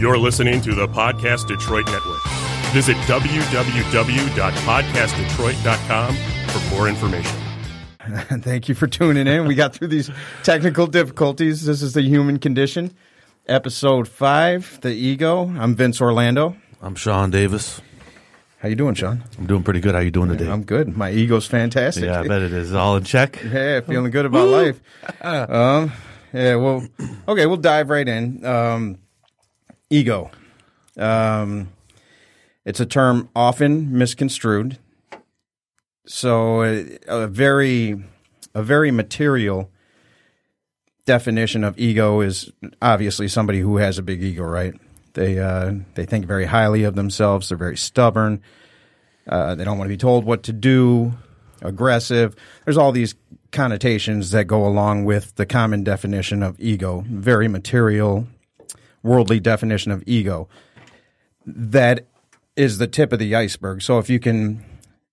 You're listening to the Podcast Detroit Network. Visit www.podcastdetroit.com for more information. Thank you for tuning in. We got through these technical difficulties. This is the human condition, episode five, the ego. I'm Vince Orlando. I'm Sean Davis. How you doing, Sean? I'm doing pretty good. How you doing today? I'm good. My ego's fantastic. yeah, I bet it is. All in check? Yeah, feeling good about life. Um, yeah, well, okay, we'll dive right in. Um, ego. Um, it's a term often misconstrued. So a, a very, a very material definition of ego is obviously somebody who has a big ego, right? They uh, they think very highly of themselves. They're very stubborn. Uh, they don't want to be told what to do. Aggressive. There's all these connotations that go along with the common definition of ego. Very material, worldly definition of ego. That is the tip of the iceberg. So if you can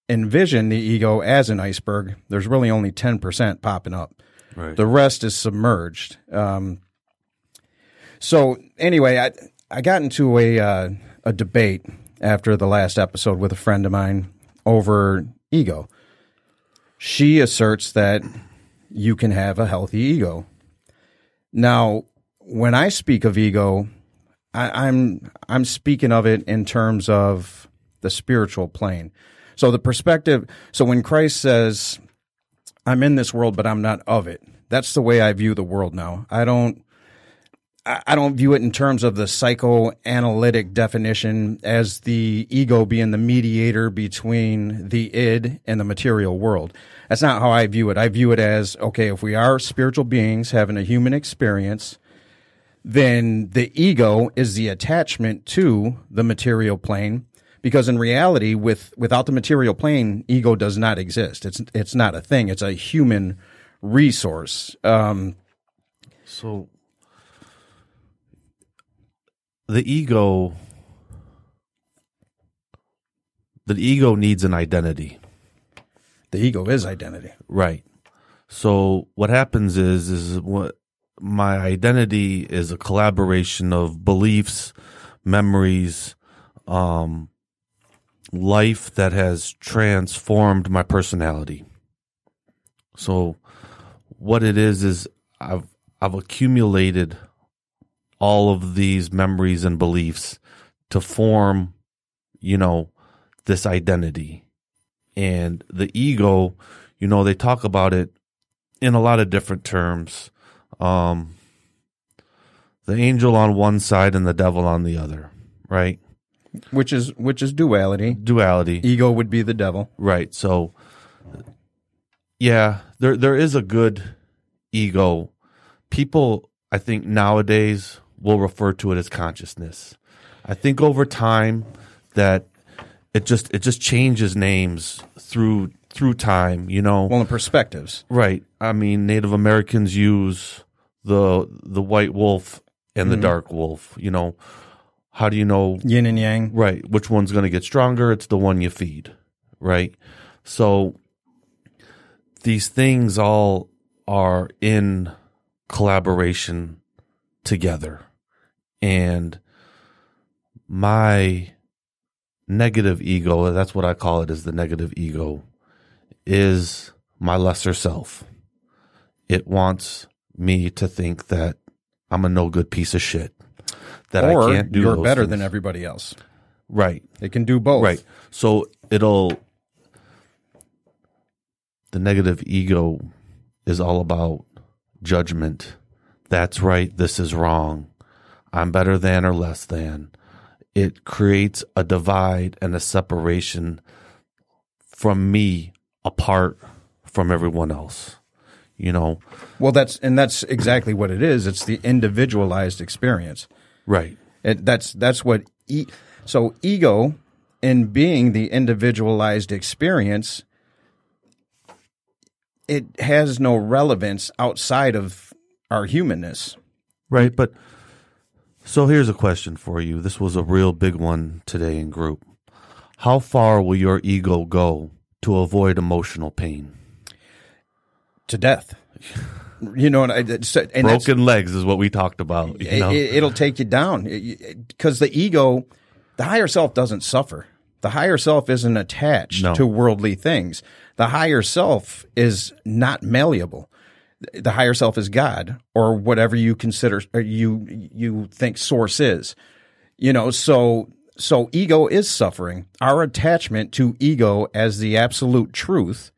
envision the ego as an iceberg, there's really only 10% popping up. Right. The rest is submerged. Um, so anyway, I I got into a uh, a debate after the last episode with a friend of mine over ego. She asserts that you can have a healthy ego. Now, when I speak of ego, I, I'm I'm speaking of it in terms of the spiritual plane. So the perspective. So when Christ says, "I'm in this world, but I'm not of it," that's the way I view the world now. I don't. I I don't view it in terms of the psychoanalytic definition as the ego being the mediator between the id and the material world. That's not how I view it. I view it as okay, if we are spiritual beings having a human experience, then the ego is the attachment to the material plane. Because in reality, with without the material plane, ego does not exist. It's it's not a thing. It's a human resource. Um, So the ego the ego needs an identity. the ego is identity. Right. So what happens is is what my identity is a collaboration of beliefs, memories, um life that has transformed my personality. So what it is is I've I've accumulated all of these memories and beliefs to form, you know, this identity. And the ego, you know, they talk about it in a lot of different terms. Um, the angel on one side and the devil on the other, right? which is which is duality. Duality. Ego would be the devil. Right. So yeah, there there is a good ego. People I think nowadays will refer to it as consciousness. I think over time that it just it just changes names through through time, you know. Well, in perspectives. right. I mean Native Americans use the the white wolf and the mm-hmm. dark wolf, you know. How do you know Yin and yang. Right. Which one's going to get stronger? It's the one you feed. Right. So these things all are in collaboration together. And my negative ego, that's what I call it, is the negative ego, is my lesser self. It wants me to think that I'm a no good piece of shit. That or I can't do you're better things. than everybody else. Right. It can do both. Right. So it'll the negative ego is all about judgment. That's right, this is wrong. I'm better than or less than. It creates a divide and a separation from me apart from everyone else. You know, Well, that's and that's exactly what it is. It's the individualized experience. right. It, that's that's what e- so ego in being the individualized experience it has no relevance outside of our humanness. Right, but so here's a question for you. This was a real big one today in group. How far will your ego go to avoid emotional pain? To death. You know, and, I, and Broken legs is what we talked about. You know? it, will take you down because the ego, the higher self doesn't suffer. The higher self isn't attached No. to worldly things. The higher self is not malleable. The higher self is God or whatever you consider you you think source is. You know, so so ego is suffering. Our attachment to ego as the absolute truth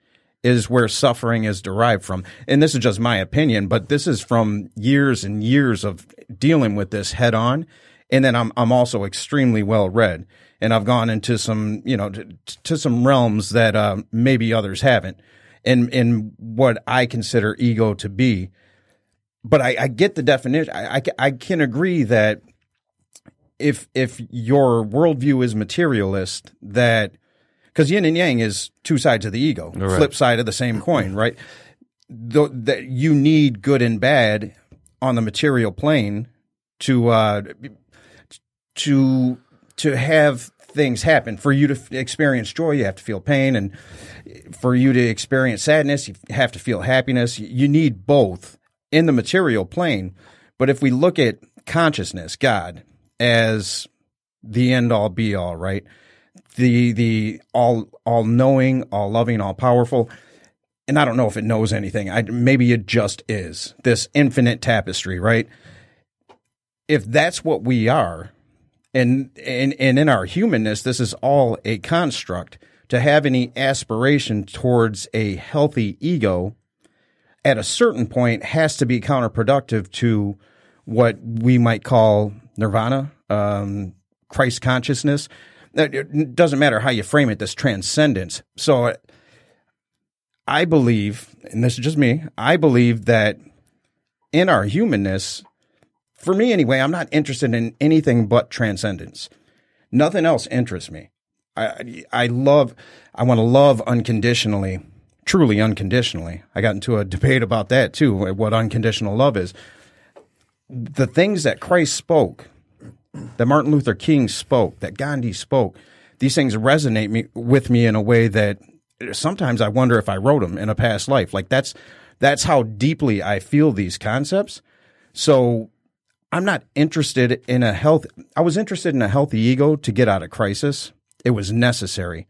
is where suffering is derived from. And this is just my opinion, but this is from years and years of dealing with this head on. And then I'm I'm also extremely well read, and I've gone into some you know to, to some realms that uh, maybe others haven't, and, in what I consider ego to be. But I, I get the definition. I, I I can agree that if if your worldview is materialist, that because yin and yang is two sides of the ego, Right. flip side of the same coin, right? Th- that you need good and bad on the material plane to uh, to to have things happen. For you to f- experience joy, you have to feel pain, and for you to experience sadness, you have to feel happiness. You need both in the material plane. But if we look at consciousness, God, as the end all be all, right? The the all all knowing, all loving, all powerful. And I don't know if it knows anything. I, maybe it just is this infinite tapestry, right? If that's what we are, and and and in our humanness, this is all a construct. To have any aspiration towards a healthy ego, at a certain point, has to be counterproductive to what we might call nirvana, um, Christ consciousness. It- doesn't matter how you frame it. This transcendence. So, I believe, and this is just me. I believe that in our humanness, for me anyway, I'm not interested in anything but transcendence. Nothing else interests me. I I love I want to love unconditionally, truly unconditionally. I got into a debate about that too, what unconditional love is. The things that Christ spoke, that Martin Luther King spoke, that Gandhi spoke, these things resonate me with me in a way that sometimes I wonder if I wrote them in a past life. Like that's that's how deeply I feel these concepts. So I'm not interested in a health. I was interested in a healthy ego to get out of crisis. It was necessary.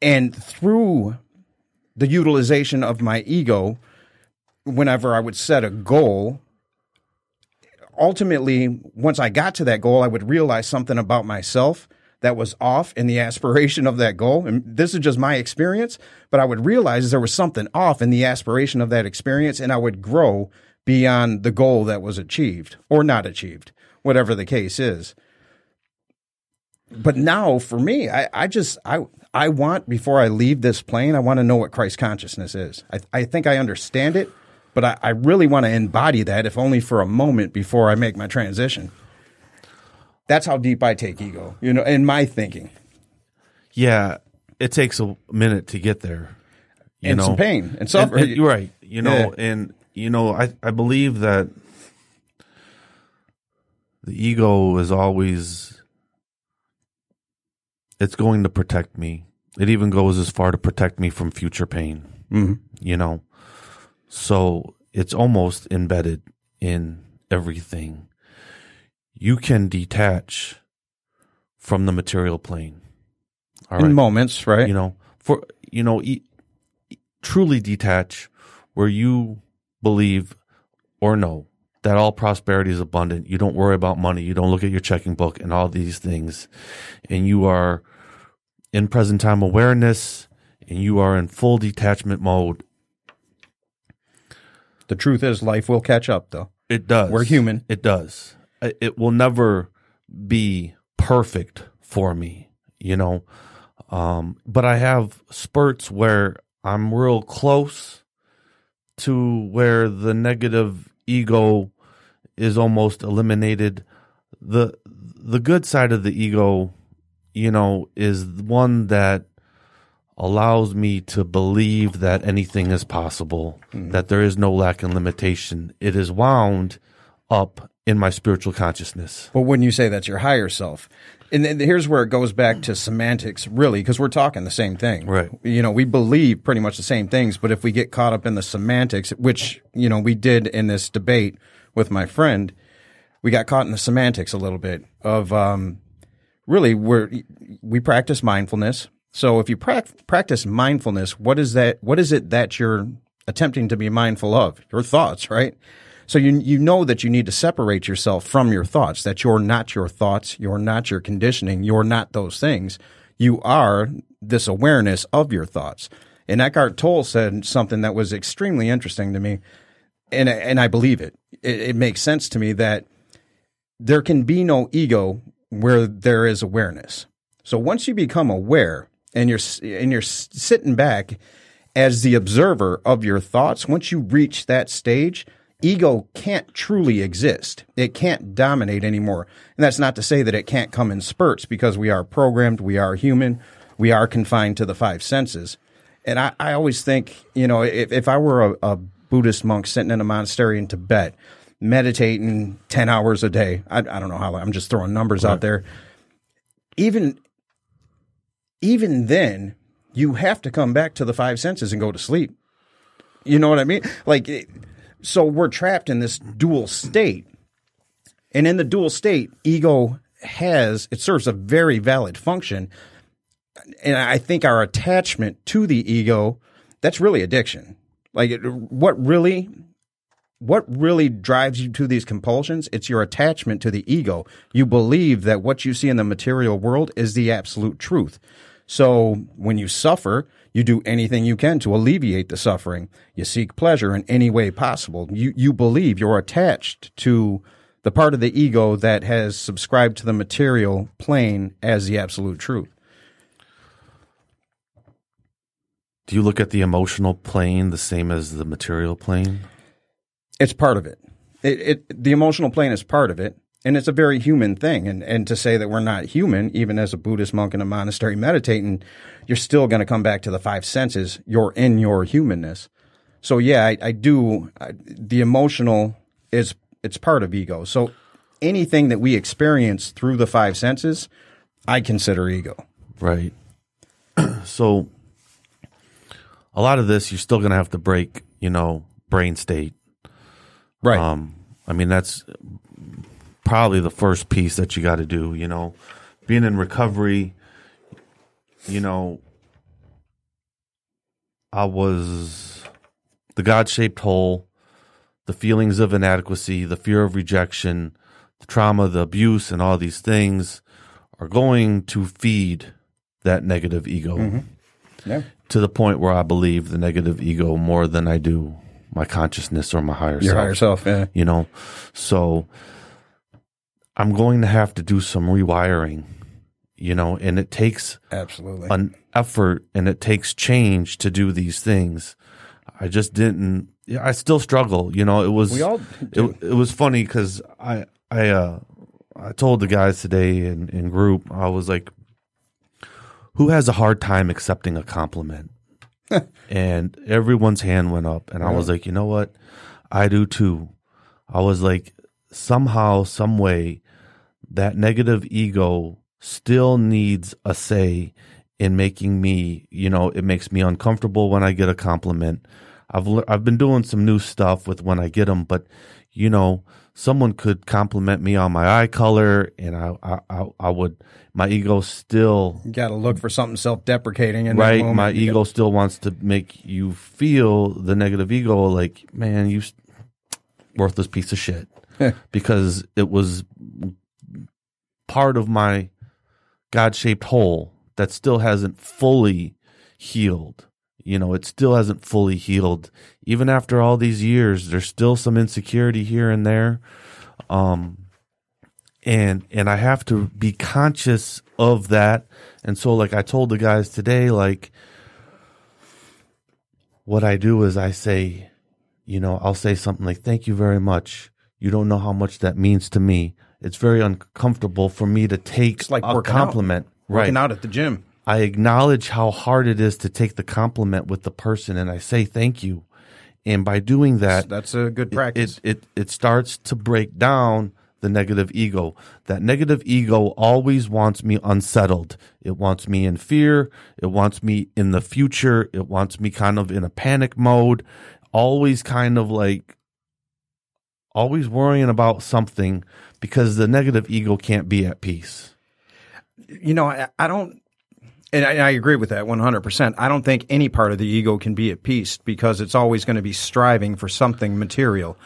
And through the utilization of my ego, whenever I would set a goal, ultimately, once I got to that goal, I would realize something about myself that was off in the aspiration of that goal. And this is just my experience, but I would realize there was something off in the aspiration of that experience, and I would grow beyond the goal that was achieved or not achieved, whatever the case is. But now for me, I, I just I I want before I leave this plane, I want to know what Christ consciousness is. I, I think I understand it, but I, I really want to embody that, if only for a moment before I make my transition. That's how deep I take ego, you know, in my thinking. yeah, it takes a minute to get there. You And know, some pain and And- suffering. and- you're right. You know, Yeah. and you know, I I believe that the ego is always it's going to protect me. It even goes as far to protect me from future pain. Mhm. You know, so it's almost embedded in everything. You can detach from the material plane. All in right moments, right? you know for you know e- e- truly detach where you believe or know that all prosperity is abundant you don't worry about money you don't look at your checking book and all these things and you are in present time awareness and you are in full detachment mode the truth is, life will catch up, though. it does We're human. it does it will never be perfect for me you know um but i have spurts where i'm real close to where the negative ego is almost eliminated the the good side of the ego you know is one that allows me to believe that anything is possible that there is no lack and limitation it is wound up in my spiritual consciousness But wouldn't you say that's your higher self? And then here's where it goes back to semantics, really, because we're talking the same thing. Right. You know, we believe pretty much the same things, but if we get caught up in the semantics, which, you know, we did in this debate with my friend, we got caught in the semantics a little bit of, um, really, we're, we practice mindfulness. So if you prac practice mindfulness, what is that? What is it that you're attempting to be mindful of? Your thoughts, right? So you you know that you need to separate yourself from your thoughts. That you're not your thoughts. You're not your conditioning. You're not those things. You are this awareness of your thoughts. And Eckhart Tolle said something that was extremely interesting to me, and and I believe it. It, it makes sense to me that there can be no ego where there is awareness. So once you become aware and you're and you're sitting back as the observer of your thoughts, once you reach that stage, ego can't truly exist. It can't dominate anymore. And that's not to say that it can't come in spurts because we are programmed, we are human, we are confined to the five senses. And I, I always think, you know, if, if I were a, a Buddhist monk sitting in a monastery in Tibet, meditating 10 hours a day, I, I don't know how, I'm just throwing numbers right. out there. Even, even then, you have to come back to the five senses and go to sleep. You know what I mean? Like, so we're trapped in this dual state. And in the dual state, ego has, it serves a very valid function. And I think our attachment to the ego, that's really addiction. Like what really, what really drives you to these compulsions? It's your attachment to the ego. You believe that what you see in the material world is the absolute truth. So when you suffer, you do anything you can to alleviate the suffering. You seek pleasure in any way possible. You, you believe you're attached to the part of the ego that has subscribed to the material plane as the absolute truth. Do you look at the emotional plane the same as the material plane? It's part of it. It, it. The emotional plane is part of it and it's a very human thing. And and to say that we're not human, even as a Buddhist monk in a monastery meditating, you're still going to come back to the five senses. You're in your humanness. So yeah, I, I do. I, the emotional is it's part of ego. So anything that we experience through the five senses, I consider ego. Right. so a lot of this you're still going to have to break. You know, brain state. Right. Um, I mean that's probably the first piece that you got to do. You know, being in recovery, you know, I was the God shaped hole, the feelings of inadequacy, the fear of rejection, the trauma, the abuse, and all these things are going to feed that negative ego. Mm-hmm. Yeah. To the point where I believe the negative ego more than I do my consciousness or my higher Your self. higher self, yeah. You know, so I'm going to have to do some rewiring, you know, and it takes absolutely an effort and it takes change to do these things. I just didn't. Yeah, I still struggle. You know, it was we all it, it was funny because I I uh I told the guys today in in group I was like, who has a hard time accepting a compliment? and everyone's hand went up, and I was like, you know what, I do too. I was like, somehow, some way, that negative ego still needs a say in making me, you know, it makes me uncomfortable when I get a compliment. I've I've been doing some new stuff with when I get them, but you know, someone could compliment me on my eye color, and I I I would my ego still got to look for something self-deprecating. right, my ego gotta... still wants to make you feel the negative ego, like man, you worthless piece of shit, because it was part of my God shaped hole that still hasn't fully healed. You know, it still hasn't fully healed. Even after all these years, there's still some insecurity here and there. Um, and and I have to be conscious of that. And so like I told the guys today, like what I do is I say, you know, I'll say something like, Thank you very much. You don't know how much that means to me it's very uncomfortable for me to take it's like a compliment. Out. Working out at the gym. I acknowledge how hard it is to take the compliment with the person, and I say thank you. And by doing that, that's a good practice. It it, it starts to break down the negative ego. That negative ego always wants me unsettled. It wants me in fear. It wants me in the future. It wants me kind of in a panic mode, always kind of like always worrying about something because the negative ego can't be at peace. You know, I, I don't, and I, I agree with that 100%. I don't think any part of the ego can be at peace because it's always going to be striving for something material.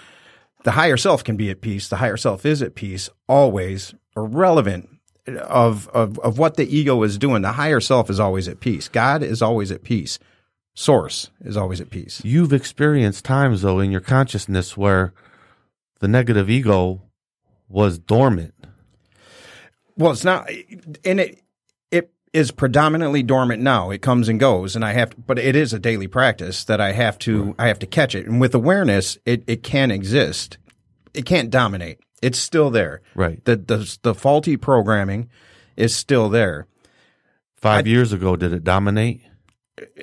The higher self can be at peace. The higher self is at peace, always irrelevant of, of, of what the ego is doing. The higher self is always at peace. God is always at peace. Source is always at peace. You've experienced times though in your consciousness where the negative ego was dormant. Well, it's not, and it it is predominantly dormant now. It comes and goes, and I have, to, but it is a daily practice that I have to right. I have to catch it. And with awareness, it it can exist. It can't dominate. It's still there. Right. The the the faulty programming is still there. Five I, years ago, did it dominate?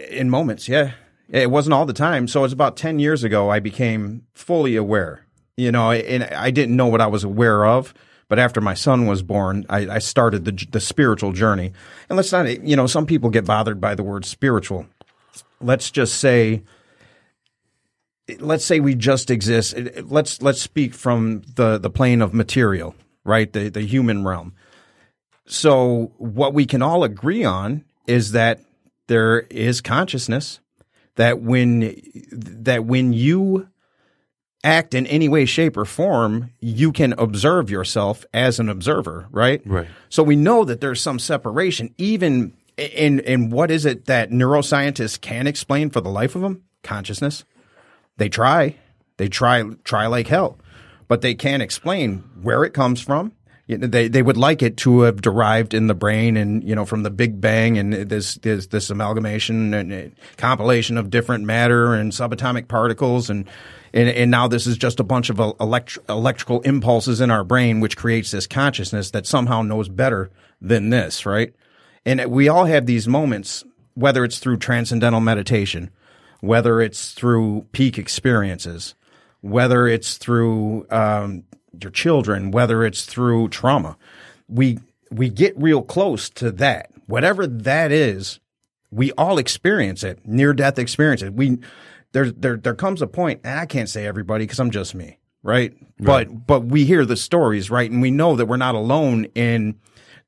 In moments, yeah. It wasn't all the time. So it's about ten years ago I became fully aware. You know, and I didn't know what I was aware of but after my son was born, I, I started the, the spiritual journey. And let's not, you know, some people get bothered by the word spiritual. Let's just say, let's say we just exist. Let's let's speak from the the plane of material, right? The the human realm. So what we can all agree on is that there is consciousness that when that when you act in any way, shape, or form, you can observe yourself as an observer, right? Right. So we know that there's some separation, even in in what is it that neuroscientists can explain for the life of them? Consciousness. They try, they try, try like hell, but they can't explain where it comes from. They they would like it to have derived in the brain and you know from the Big Bang and this this this amalgamation and compilation of different matter and subatomic particles and and, and now this is just a bunch of elect- electrical impulses in our brain, which creates this consciousness that somehow knows better than this, right? And we all have these moments, whether it's through transcendental meditation, whether it's through peak experiences, whether it's through um, your children, whether it's through trauma. We we get real close to that. Whatever that is, we all experience it. Near death experiences. We there there there comes a point, and I can't say everybody because I'm just me, right? right? But but we hear the stories, right, and we know that we're not alone in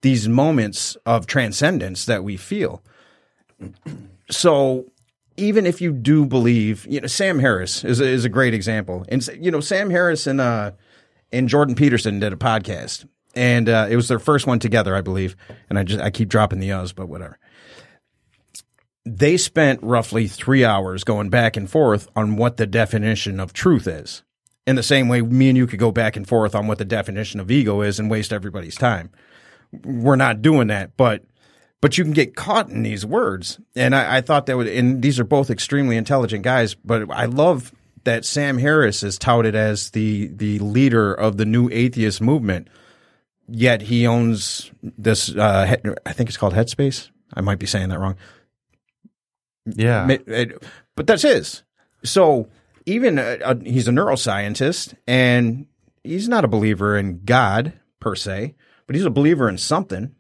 these moments of transcendence that we feel. So even if you do believe, you know, Sam Harris is a, is a great example, and you know, Sam Harris and uh and Jordan Peterson did a podcast, and uh, it was their first one together, I believe. And I just I keep dropping the us, but whatever they spent roughly three hours going back and forth on what the definition of truth is. In the same way, me and you could go back and forth on what the definition of ego is and waste everybody's time. We're not doing that, but but you can get caught in these words. And I, I thought that would, and these are both extremely intelligent guys, but I love that Sam Harris is touted as the the leader of the new atheist movement. Yet he owns this. Uh, I think it's called Headspace. I might be saying that wrong yeah. But that's his. So even uh, uh, he's a neuroscientist and he's not a believer in God per se, but he's a believer in something.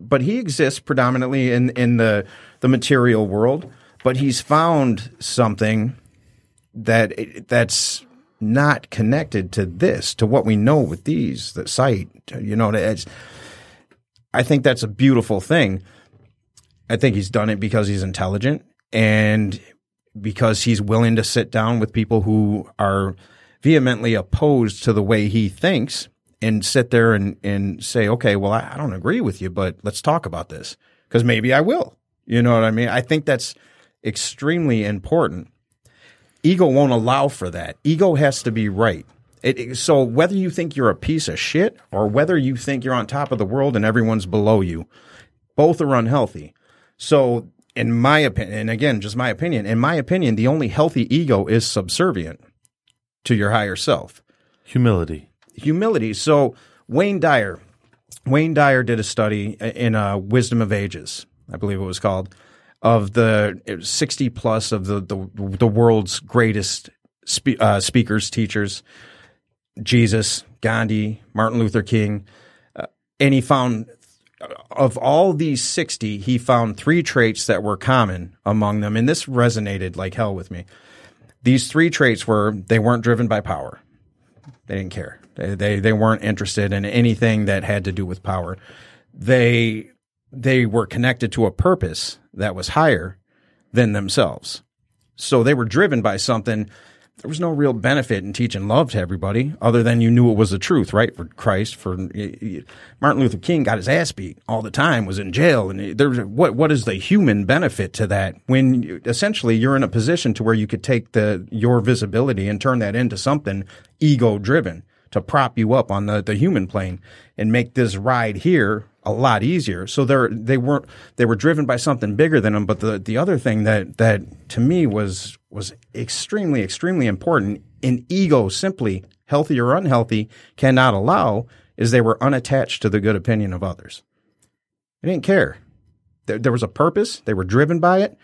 But he exists predominantly in, in the, the material world, but he's found something that that's not connected to this, to what we know with these, the sight, you know, it's, I think that's a beautiful thing. I think he's done it because he's intelligent and because he's willing to sit down with people who are vehemently opposed to the way he thinks and sit there and, and say, okay, well, I, I don't agree with you, but let's talk about this because maybe I will. You know what I mean? I think that's extremely important. Ego won't allow for that. Ego has to be right. It, so whether you think you're a piece of shit or whether you think you're on top of the world and everyone's below you, both are unhealthy. So in my opinion, and again, just my opinion, in my opinion, the only healthy ego is subservient to your higher self. Humility. Humility. So Wayne Dyer, Wayne Dyer did a study in uh, Wisdom of Ages, I believe it was called, of the 60 plus of the, the, the world's greatest spe- uh, speakers, teachers, Jesus, Gandhi, Martin Luther King, uh, and he found of all these 60, he found three traits that were common among them. And this resonated like hell with me. These three traits were they weren't driven by power. They didn't care. They, they, they weren't interested in anything that had to do with power. They, they were connected to a purpose that was higher than themselves. So they were driven by something there was no real benefit in teaching love to everybody other than you knew it was the truth, right? For Christ, for Martin Luther King got his ass beat all the time, was in jail. And there's what, what is the human benefit to that when you, essentially you're in a position to where you could take the, your visibility and turn that into something ego driven to prop you up on the, the human plane and make this ride here a lot easier. So they're they weren't they were driven by something bigger than them. But the the other thing that that to me was was extremely extremely important in ego simply healthy or unhealthy cannot allow is they were unattached to the good opinion of others. They didn't care. There, there was a purpose. They were driven by it,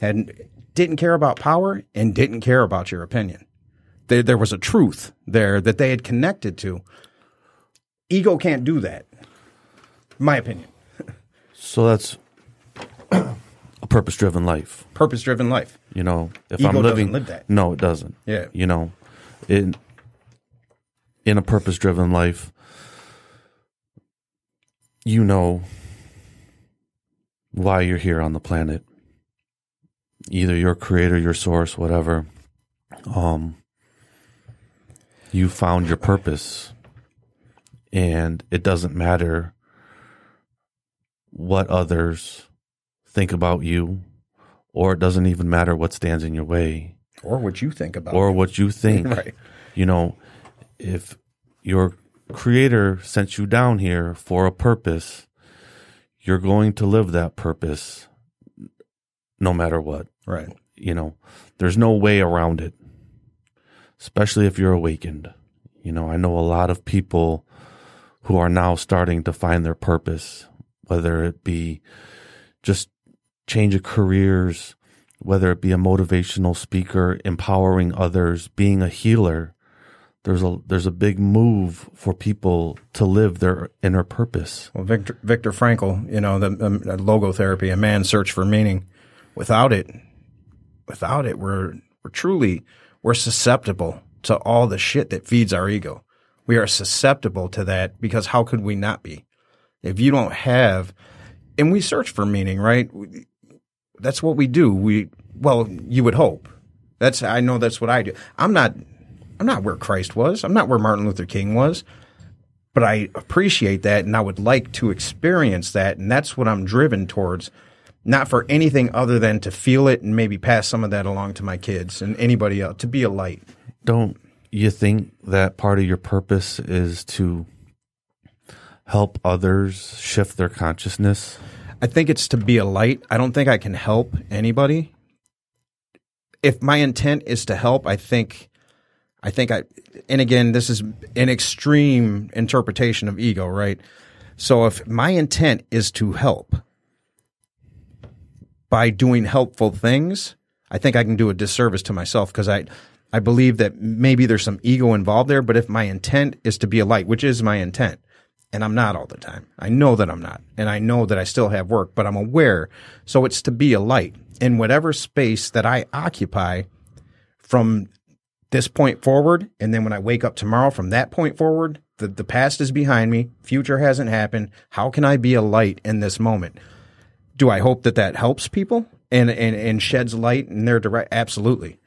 and didn't care about power and didn't care about your opinion. There, there was a truth there that they had connected to. Ego can't do that my opinion. So that's a purpose driven life. Purpose driven life. You know, if Ego I'm living, live that. no, it doesn't. Yeah. You know, in in a purpose driven life, you know why you're here on the planet. Either your creator, your source, whatever. Um, you found your purpose, and it doesn't matter what others think about you, or it doesn't even matter what stands in your way, Or what you think about or what you think. Right. You know, if your creator sent you down here for a purpose, you're going to live that purpose no matter what. Right. You know, there's no way around it, especially if you're awakened. You know, I know a lot of people who are now starting to find their purpose, whether it be just change of careers, whether it be a motivational speaker, empowering others, being a healer. There's a there's a big move for people to live their inner purpose. Well, Viktor, Viktor Frankl, you know, the um, logotherapy, a man's search for meaning. Without it, without it, we're we're truly we're susceptible to all the shit that feeds our ego. We are susceptible to that because how could we not be? If you don't have, and we search for meaning, right? That's what we do. We well, you would hope. That's I know that's what I do. I'm not I'm not where Christ was. I'm not where Martin Luther King was but I appreciate that and I would like to experience that. And that's what I'm driven towards, not for anything other than to feel it and maybe pass some of that along to my kids and anybody else to be a light. Don't you think that part of your purpose is to help others shift their consciousness? I think it's to be a light. I don't think I can help anybody. If my intent is to help, I think, I think I, and again, this is an extreme interpretation of ego, right? So if my intent is to help by doing helpful things, I think I can do a disservice to myself because I, I believe that maybe there's some ego involved there. But if my intent is to be a light, which is my intent, and I'm not all the time. I know that I'm not. And I know that I still have work, but I'm aware. So it's to be a light in whatever space that I occupy from this point forward. And then when I wake up tomorrow from that point forward, the, the past is behind me. Future hasn't happened. How can I be a light in this moment? Do I hope that that helps people and, and, and sheds light in their direct? Absolutely.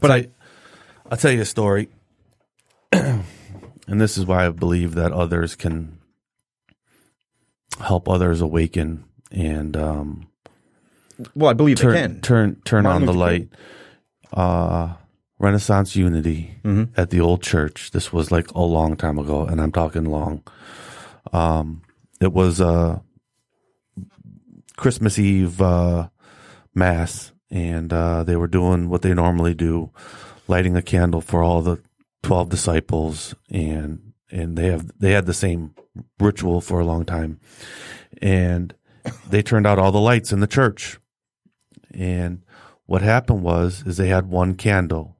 But I, I'll tell you a story, and this is why I believe that others can help others awaken and um, Well, I believe they turn can. turn turn Martin on the light. Uh, Renaissance Unity Mm-hmm. at the old church. This was like a long time ago, and I'm talking long. Um, it was uh, Christmas Eve uh, mass, and uh, they were doing what they normally do, lighting a candle for all the twelve disciples, and and they have they had the same ritual for a long time, and they turned out all the lights in the church, and what happened was is they had one candle,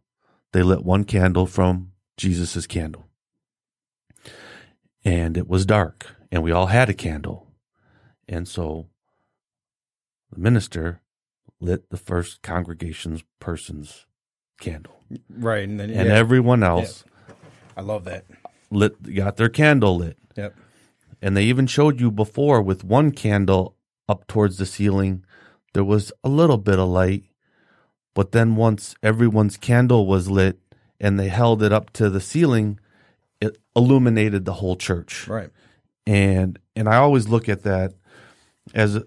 they lit one candle from Jesus's candle, and it was dark and we all had a candle. And so the minister lit the first congregation's person's candle. Right, and then And yeah, everyone else I love that. lit got their candle lit. Yep. And they even showed you before with one candle up towards the ceiling, there was a little bit of light. But then once everyone's candle was lit and they held it up to the ceiling, it illuminated the whole church. Right. And and I always look at that as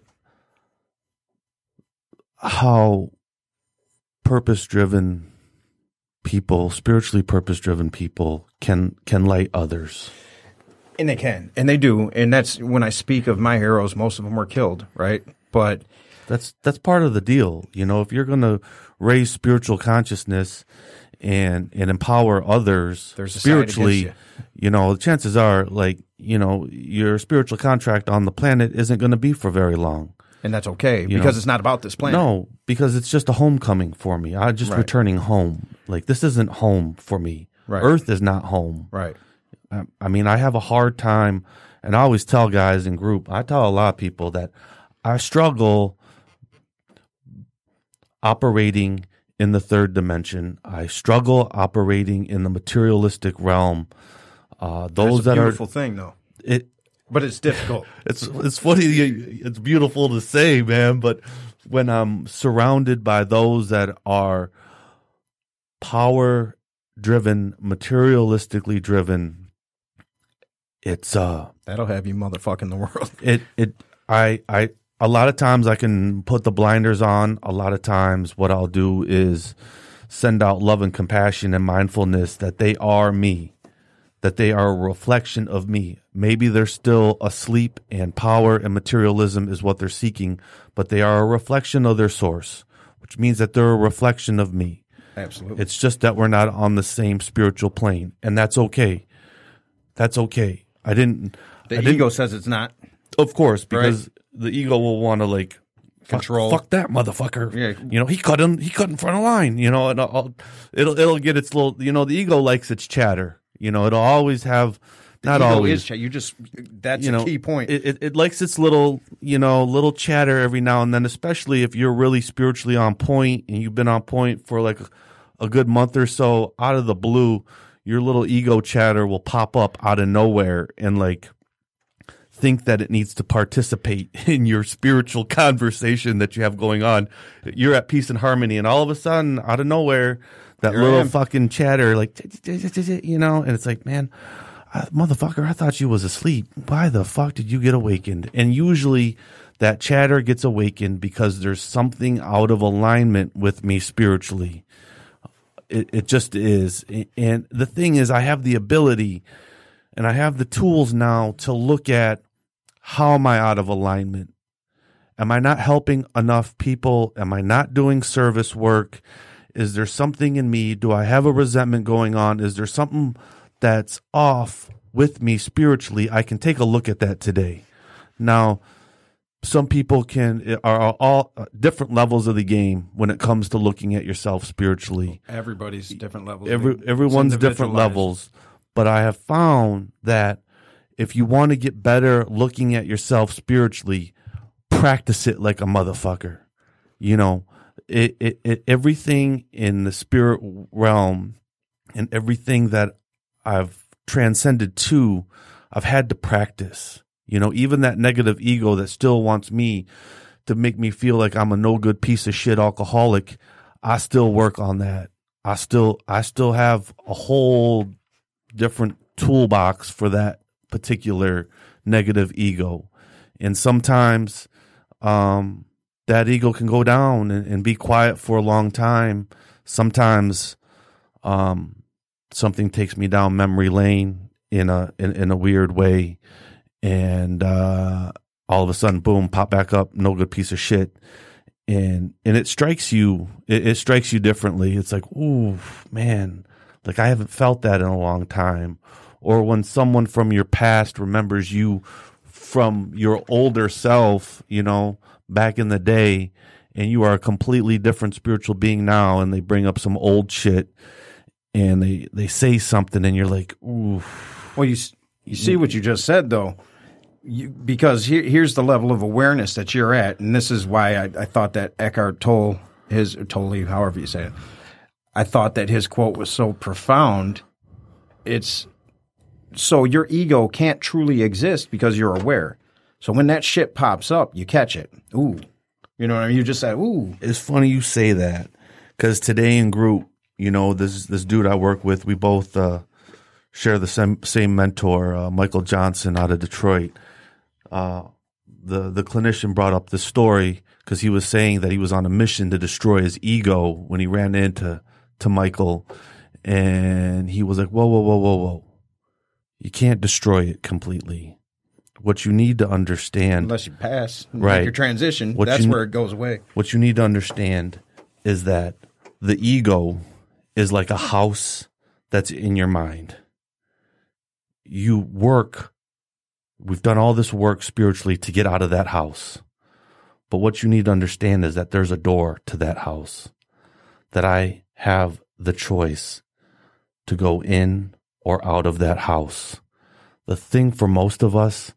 how purpose driven people, spiritually purpose driven people can can light others. And they can, and they do, and that's when I speak of my heroes. Most of them were killed, right? But That's that's part of the deal. You know, if you're going to raise spiritual consciousness and and empower others There's spiritually, you. you know, the chances are like, you know, your spiritual contract on the planet isn't going to be for very long. And that's okay You because know. it's not about this planet. No, because it's just a homecoming for me. I'm just Right. returning home. Like this isn't home for me. Right. Earth is not home. Right. I, I mean, I have a hard time, and I always tell guys in group. I tell a lot of people that I struggle operating in the third dimension. I struggle operating in the materialistic realm. Uh, those That's a that are beautiful thing, though. it, But it's difficult. it's it's funny. It's beautiful to say, man. But when I'm surrounded by those that are power driven, materialistically driven, it's uh, That'll have you motherfucking the world. it it I I a lot of times I can put the blinders on. A lot of times, what I'll do is send out love and compassion and mindfulness that they are me that they are a reflection of me. Maybe they're still asleep and power and materialism is what they're seeking, but they are a reflection of their source, which means that they're a reflection of me. Absolutely. It's just that we're not on the same spiritual plane, and that's okay. That's okay. I didn't. the I didn't- ego says it's not. of course, because the ego will want to like fuck- Control. Fuck, that motherfucker. Yeah. You know, he cut him. He cut in front of line. You know, and I'll, it'll it'll get its little. You know, the ego likes its chatter. You know, it'll always have. Not always. is you just that's you know, a key point. It, it it likes its little you know little chatter every now and then, especially if you're really spiritually on point and you've been on point for like a good month or so. Out of the blue, your little ego chatter will pop up out of nowhere and like think that it needs to participate in your spiritual conversation that you have going on. You're at peace and harmony, and all of a sudden, out of nowhere, that Here little fucking chatter, like you know, and it's like, man, I, motherfucker, I thought you was asleep. Why the fuck did you get awakened? And usually, that chatter gets awakened because there's something out of alignment with me spiritually. It, it just is. And the thing is, I have the ability and I have the tools now to look at how am I out of alignment? Am I not helping enough people? Am I not doing service work? Is there something in me? Do I have a resentment going on? Is there something that's off with me spiritually? I can take a look at that today. Now, some people can are all different levels of the game when it comes to looking at yourself spiritually Everybody's different levels. every everyone's different levels but i have found that if you want to get better looking at yourself spiritually practice it like a motherfucker you know it, it, it everything in the spirit realm and everything that i've transcended to i've had to practice. You know even that negative ego that still wants me to make me feel like i'm a no good piece of shit alcoholic i still work on that. I still i still have a whole different toolbox for that particular negative ego. And sometimes um that ego can go down and, and be quiet for a long time. Sometimes um something takes me down memory lane in a in, in a weird way. And uh all of a sudden boom pop back up no good piece of shit. And and it strikes you it, it strikes you differently. It's like ooh man like i haven't felt that in a long time. Or when someone from your past remembers you from your older self you know back in the day and you are a completely different spiritual being now and they bring up some old shit and they they say something and you're like ooh Well, you You see what you just said, though, you, because here, here's the level of awareness that you're at, and this is why I, I thought that Eckhart Tolle, his Tolle, however you say it, I thought that his quote was so profound. It's so your ego can't truly exist because you're aware. So when that shit pops up, you catch it. Ooh, you know what I mean? You just say, ooh. It's funny you say that because today in group, you know, this this dude I work with, we both uh, share the same same mentor, uh, Michael Johnson out of Detroit. Uh, the the clinician brought up the story because he was saying that he was on a mission to destroy his ego when he ran into to Michael, and he was like, "Whoa, whoa, whoa, whoa, whoa! You can't destroy it completely. What you need to understand, Unless you pass, Right. make your transition, What that's you- where it goes away. what you need to understand is that the ego is like a house that's in your mind. You work, we've done all this work spiritually to get out of that house. But what you need to understand is that there's a door to that house, that I have the choice to go in or out of that house. The thing for most of us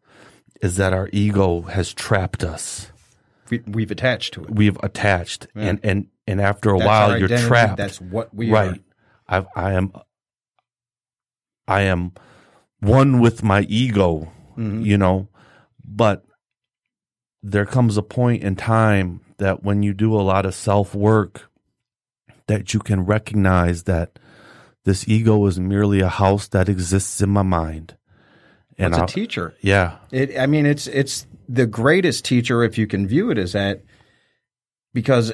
is that our ego has trapped us We, we've attached to it. we've attached and and and after a That's while you're identity. trapped That's what we right I, I am i am one with my ego Mm-hmm. you know but there comes a point in time that when you do a lot of self work that you can recognize that this ego is merely a house that exists in my mind are. And It's a teacher. yeah It, I mean, it's it's the greatest teacher if you can view it as that, because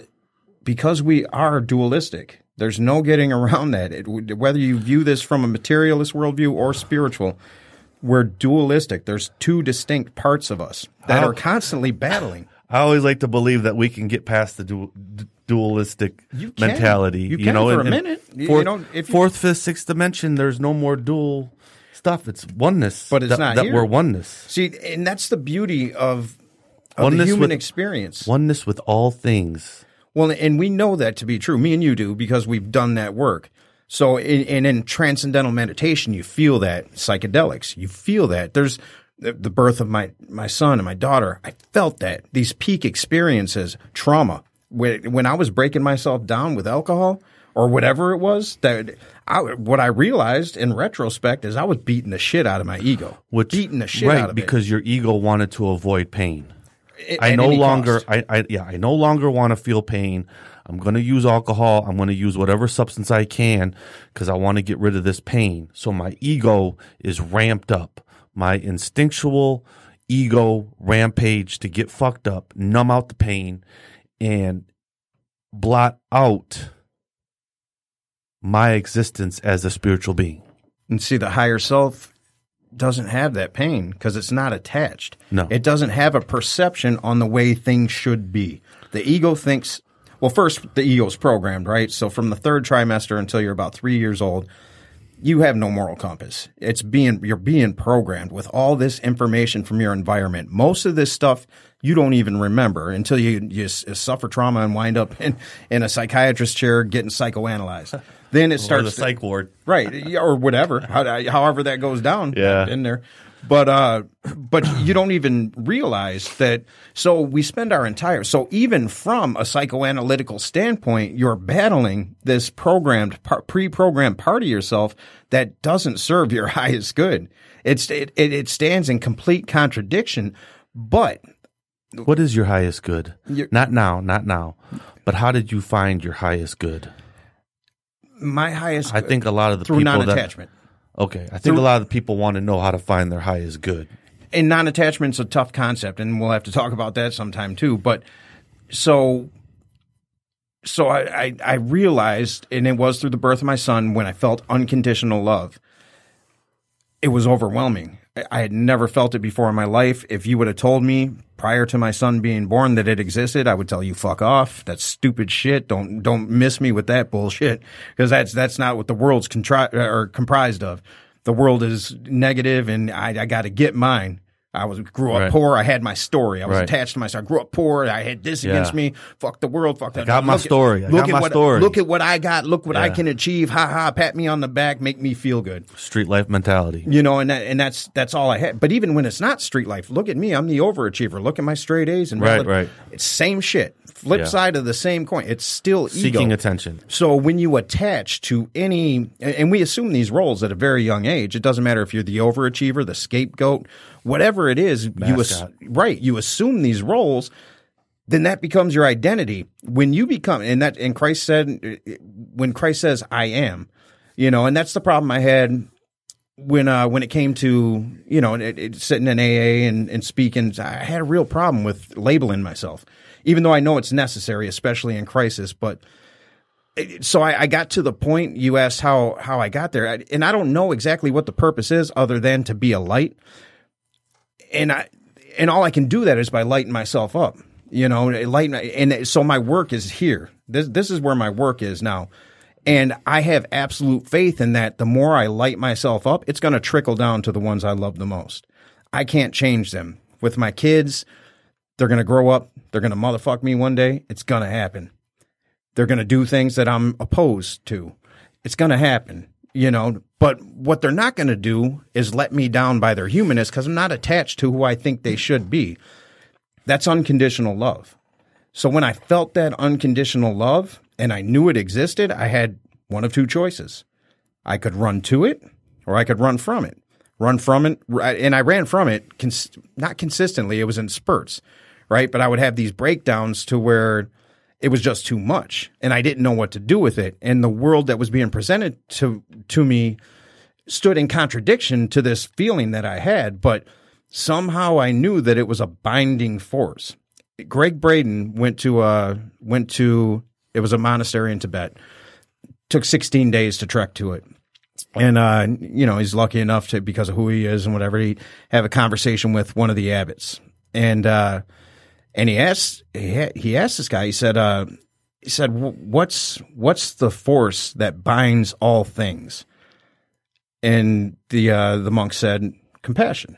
because we are dualistic. There's no getting around that. It, whether you view this from a materialist worldview or spiritual, we're dualistic. There's two distinct parts of us that How- are constantly battling. I always like to believe that we can get past the du- du- dualistic You mentality. You You, can know, for in- a minute. Fourth, you know, if you- fourth, fifth, sixth dimension, there's no more dual stuff. It's oneness. But it's that, not that here. we're oneness. See, and that's the beauty of, of the human with- experience. Oneness with all things. Well, and we know that to be true. Me and you do because we've done that work. So, in, and in transcendental meditation, you feel that psychedelics. You feel that there's the, the birth of my my son and my daughter. I felt that these peak experiences, trauma. When when I was breaking myself down with alcohol or whatever it was, that I, what I realized in retrospect is I was beating the shit out of my ego, Which beating the shit right out of because your ego wanted to avoid pain. it. I no longer. I, I, yeah, I no longer want to feel pain. I'm going to use alcohol. I'm going to use whatever substance I can because I want to get rid of this pain. So my ego is ramped up. My instinctual ego rampage to get fucked up, numb out the pain, and blot out my existence as a spiritual being. And see, the higher self doesn't have that pain because it's not attached. No. It doesn't have a perception on the way things should be. The ego thinks, well, first, the ego's programmed, right? So from the third trimester until you're about three years old, you have no moral compass. It's being, you're being programmed with all this information from your environment. Most of this stuff you don't even remember until you, you suffer trauma and wind up in, in a psychiatrist chair getting psychoanalyzed. Then it Or starts the psych ward. right or whatever how, however that goes down Yeah. in there but uh but you don't even realize that so we spend our entire so even from a psychoanalytical standpoint you're battling this programmed pre-programmed part of yourself that doesn't serve your highest good it's it, it, it stands in complete contradiction but What is your highest good? Not now, not now. But how did you find your highest good? my highest I think a lot of the through people non-attachment okay, I think a lot of people want to know how to find their highest good. and non-attachment's a tough concept and we'll have to talk about that sometime too but so so I, I i realized and it was through the birth of my son when i felt unconditional love it was overwhelming I- had never felt it before in my life. If you would have told me prior to my son being born that it existed i would tell you fuck off. That's stupid shit. Don't don't miss me with that bullshit. Because that's that's not what the world's contri- or comprised of. The world is negative and i, I got to get mine I was grew up Right. poor. I had my story. I was Right. attached to myself. I grew up poor. I had this against me. Fuck the world. Fuck that. got my Look at- story. I look got at my what, story. Look at what I got. Look what I can achieve. Ha ha. Pat me on the back. Make me feel good. Street life mentality. You know, and that, and that's that's all I had. But even when it's not street life, look at me. I'm the overachiever. Look at my straight A's and Right, right. It's same shit. Flip Yeah. side of the same coin. It's still Seeking ego. attention. So when you attach to any, and we assume these roles at a very young age, it doesn't matter if you're the overachiever, the scapegoat, whatever it is, you ass- right, you assume these roles, then that becomes your identity. When you become, and that, and Christ said, when Christ says, "I am," you know, and that's the problem I had when uh when it came to you know it, it, sitting in AA and, and speaking, I had a real problem with labeling myself, even though I know it's necessary, especially in crisis. But it- so I, I got to the point you asked how how I got there, I- and I don't know exactly what the purpose is, other than to be a light. And I and all I can do that is by lighting myself up, you know, lighten. And so my work is here. This this is where my work is now. And I have absolute faith in that the more I light myself up, it's going to trickle down to the ones I love the most. I can't change them. With my kids, they're going to grow up. They're going to motherfuck me one day. It's going to happen. They're going to do things that I'm opposed to. It's going to happen, you know. But what they're not going to do is let me down by their humanness because I'm not attached to who I think they should be. That's unconditional love. So when I felt that unconditional love and I knew it existed, I had one of two choices. I could run to it or I could run from it. Run from it. And I ran from it, cons- not consistently. It was in spurts, right? But I would have these breakdowns to where it was just too much and I didn't know what to do with it. And the world that was being presented to, to me stood in contradiction to this feeling that I had, but somehow I knew that it was a binding force. Gregg Braden went to uh went to it was a monastery in Tibet. Took 16 days to trek to it. And uh you know, he's lucky enough to because of who he is and whatever he have a conversation with one of the abbots. And uh and he asked he, asked this guy he said uh he said what's what's the force that binds all things? And the uh the monk said compassion.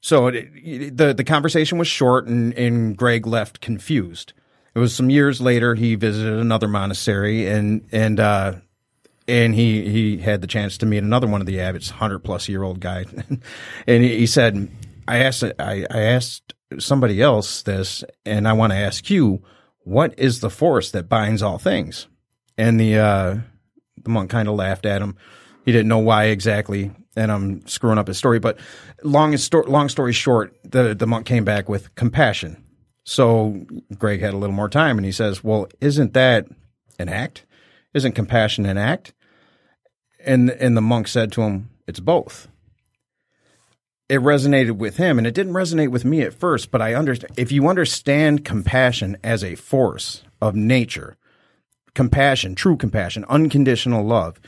So it, the the conversation was short, and, and Gregg left confused. It was some years later. He visited another monastery, and and uh, and he he had the chance to meet another one of the abbots, hundred plus year old guy, and he, he said, "I asked I, I asked somebody else this, and I want to ask you, what is the force that binds all things?" And the uh, the monk kind of laughed at him. He didn't know why exactly, and I'm screwing up his story. But long sto- long story short, the the monk came back with compassion. So Gregg had a little more time, and he says, "Well, isn't that an act? Isn't compassion an act?" And and the monk said to him, "It's both." It resonated with him, and it didn't resonate with me at first. But I understand if you understand compassion as a force of nature, compassion, true compassion, unconditional love,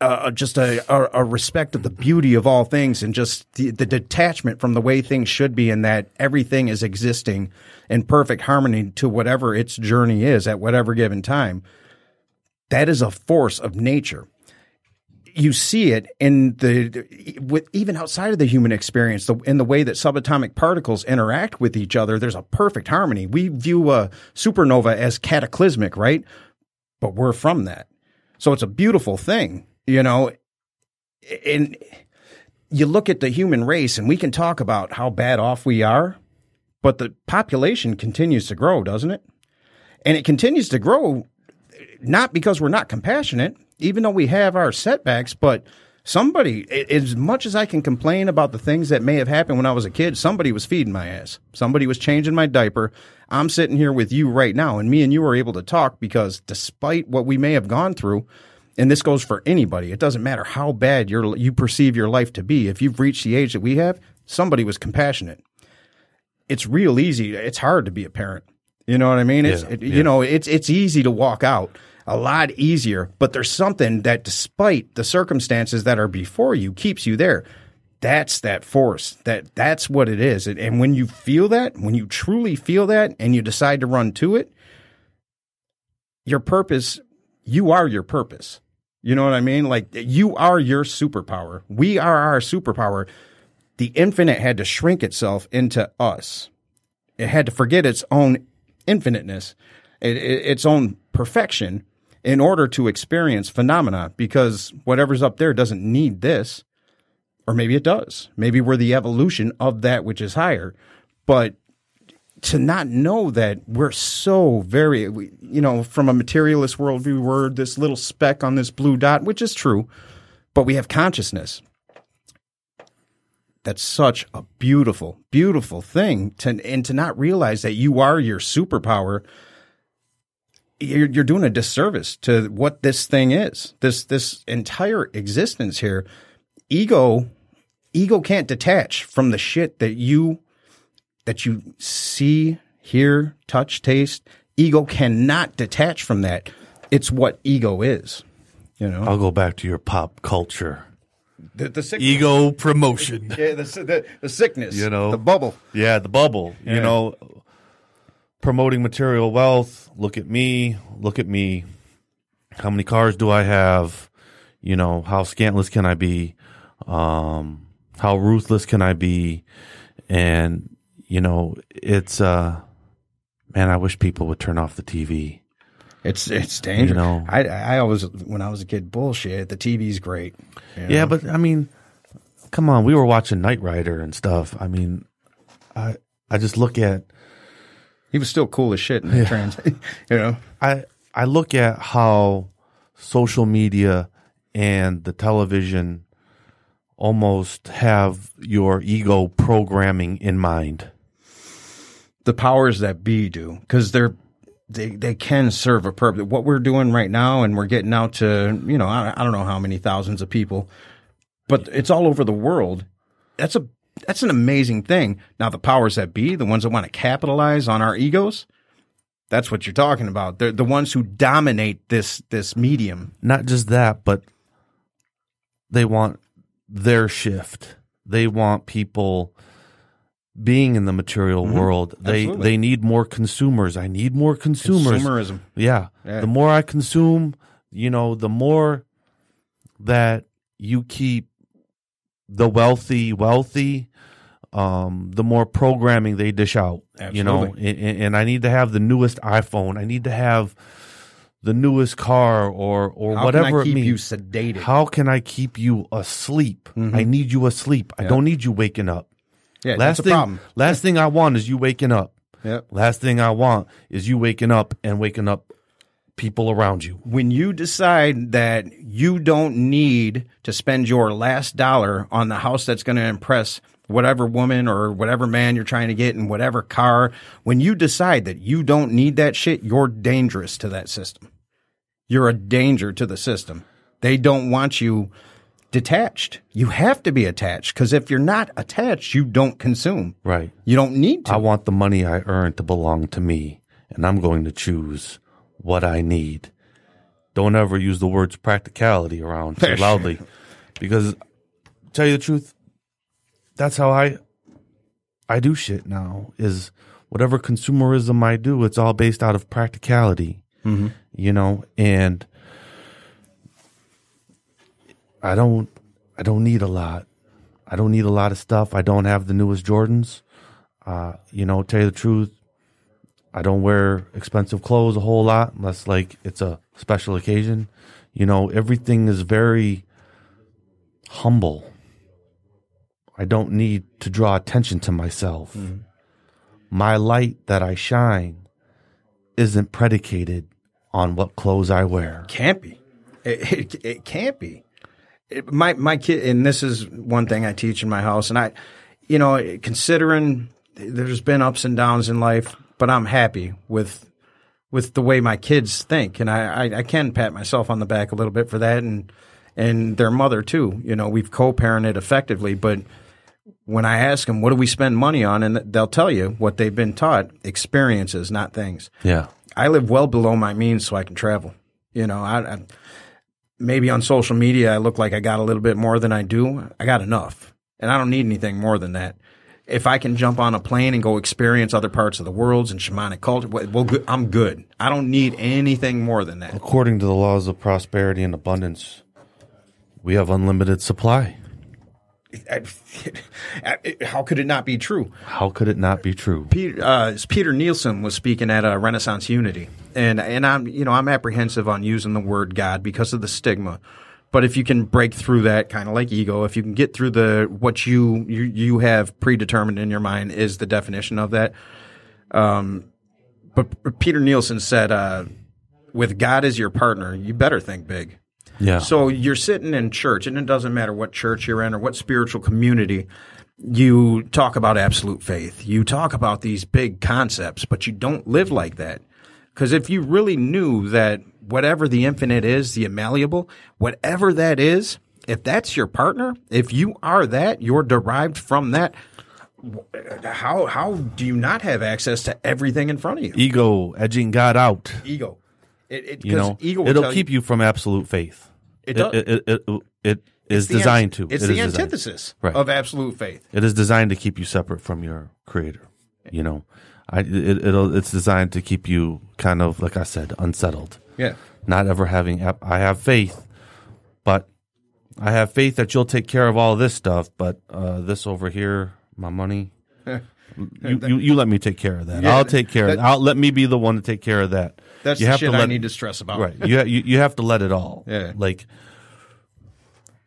uh, just a, a, a respect of the beauty of all things and just the, the detachment from the way things should be and that everything is existing in perfect harmony to whatever its journey is at whatever given time. That is a force of nature. You see it in the with even outside of the human experience, the, in the way that subatomic particles interact with each other. There's a perfect harmony. We view a supernova as cataclysmic, right? But we're from that. So it's a beautiful thing, you know. And you look at the human race, and we can talk about how bad off we are, but the population continues to grow, doesn't it? And it continues to grow not because we're not compassionate, even though we have our setbacks, but somebody, as much as I can complain about the things that may have happened when I was a kid, somebody was feeding my ass. Somebody was changing my diaper. I'm sitting here with you right now, and me and you are able to talk because despite what we may have gone through, and this goes for anybody, it doesn't matter how bad you you perceive your life to be. If you've reached the age that we have, somebody was compassionate. It's real easy. It's hard to be a parent. You know what I mean? It's Yeah, it, yeah. you know it's it's easy to walk out a lot easier, but there's something that despite the circumstances that are before you keeps you there. That's that force. That that's what it is. And, and when you feel that, when you truly feel that and you decide to run to it, your purpose, you are your purpose. You know what I mean? Like you are your superpower. We are our superpower. the infinite had to shrink itself into us. It had to forget its own infiniteness, it, it, its own perfection, in order to experience phenomena. Because whatever's up there doesn't need this, or maybe it does. Maybe we're the evolution of that which is higher, but to not know that we're so very, you know, from a materialist worldview, we're this little speck on this blue dot, which is true, but we have consciousness. That's such a beautiful, beautiful thing to, and to not realize that you are your superpower. You're, you're doing a disservice to what this thing is. This, this entire existence here, ego, ego can't detach from the shit that you that you see, hear, touch, taste. Ego cannot detach from that. It's what ego is. You know, I'll go back to your pop culture. the, the sickness. Ego promotion. Yeah, the, the, the sickness. You know. the bubble. Yeah, the bubble. Yeah. You know, promoting material wealth. Look at me. Look at me. How many cars do I have? You know, how scantless can I be? Um, how ruthless can I be? And, you know, it's, uh, man, I wish people would turn off the TV. It's it's dangerous. You know. I I always when I was a kid, bullshit. The TV's great. you know? Yeah, but I mean, come on, we were watching Knight Rider and stuff. I mean, I, I just look at, he was still cool as shit in the trans. you know, I I look at how social media and the television almost have your ego programming in mind. the powers that be do because they're they they can serve a purpose. What we're doing right now, and we're getting out to you know I, I don't know how many thousands of people, but it's all over the world. That's a that's an amazing thing. Now the powers that be, the ones that want to capitalize on our egos, that's what you're talking about. They're the ones who dominate this this medium. Not just that, but they want their shift. They want people being in the material mm-hmm. world. They Absolutely. they need more consumers. I need more consumers. Consumerism. Yeah. Yeah. The more I consume, you know, the more that you keep the wealthy wealthy, um, the more programming they dish out. You know, and, and I need to have the newest iPhone. I need to have the newest car or or How whatever can I it keep means. you sedated? How can I keep you asleep? I need you asleep. I don't need you waking up. yeah, Last thing, problem. last thing I want is you waking up. Yep. Last thing I want is you waking up and waking up people around you. when you decide that you don't need to spend your last dollar on the house that's going to impress whatever woman or whatever man you're trying to get in whatever car, when you decide that you don't need that shit, you're dangerous to that system. You're a danger to the system. They don't want you detached. You have to be attached because if you're not attached, you don't consume. Right. You don't need to. I want the money I earn to belong to me, and I'm going to choose what I need. Don't ever use the words practicality around loudly, because tell you the truth, that's how I I do shit now. Is whatever consumerism I do, it's all based out of practicality. You know, and I don't I don't need a lot. I don't need a lot of stuff. I don't have the newest Jordans. Uh, you know, tell you the truth, I don't wear expensive clothes a whole lot unless like it's a special occasion. You know, everything is very humble. I don't need to draw attention to myself. Mm-hmm. My light that I shine isn't predicated on what clothes I wear. can't be. It, it, it can't be. It, my my kid, and this is one thing I teach in my house, and I, you know, considering there's been ups and downs in life, but I'm happy with with the way my kids think, and I, I, I can pat myself on the back a little bit for that, and and their mother too. You know, we've co-parented effectively, but when I ask them, what do we spend money on, and they'll tell you what they've been taught: experiences, not things. Yeah. I live well below my means so I can travel. You know, I, I maybe on social media I look like I got a little bit more than I do. I got enough, and I don't need anything more than that. If I can jump on a plane and go experience other parts of the world and shamanic culture, well, well, I'm good. I don't need anything more than that. According to the laws of prosperity and abundance, we have unlimited supply. how could it not be true? How could it not be true? Peter, uh, Peter Nielsen was speaking at a Renaissance Unity, and and I'm you know I'm apprehensive on using the word God because of the stigma. But if you can break through that, kind of like ego, if you can get through the what you you you have predetermined in your mind is the definition of that. Um, but Peter Nielsen said, uh, "With God as your partner, you better think big." Yeah. So you're sitting in church, and it doesn't matter what church you're in or what spiritual community. You talk about absolute faith. You talk about these big concepts, but you don't live like that. Because if you really knew that whatever the infinite is, the immalleable, whatever that is, if that's your partner, if you are that, you're derived from that. How how do you not have access to everything in front of you? Ego edging God out. Ego. It, it, You know, ego will it'll keep you from absolute faith. It does. It, it, it, it, it is the an- designed to. It's It the antithesis Right. of absolute faith. It is designed to keep you separate from your creator. You know, I it, it'll it's designed to keep you kind of like I said unsettled. Yeah. Not ever having. I have faith, but I have faith that you'll take care of all this stuff. But uh, this over here, my money. You, you you let me take care of that. Yeah, I'll take care of that- that. I'll let me be the one to take care of that. That's you the have shit to I let, need to stress about. Right. You, you you have to let it all. Yeah. Like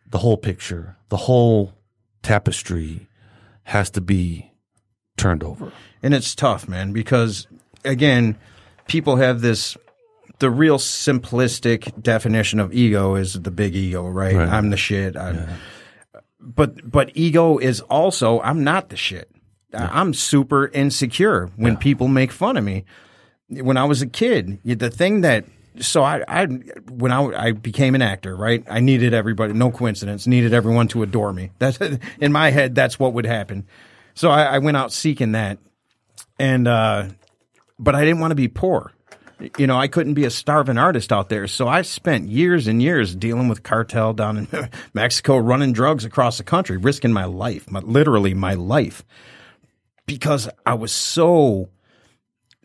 the whole picture, the whole tapestry has to be turned over. And it's tough, man, because again, people have this the real simplistic definition of ego is the big ego, right? Right. I'm the shit. I'm, But but ego is also I'm not the shit. I- I'm super insecure when people make fun of me. When I was a kid, the thing that so I, I when I, I became an actor, right? I needed everybody, no coincidence, needed everyone to adore me. That's in my head. That's what would happen. So I, I went out seeking that, and uh, but I didn't want to be poor. You know, I couldn't be a starving artist out there. So I spent years and years dealing with cartel down in Mexico, running drugs across the country, risking my life, my, literally my life, because I was so,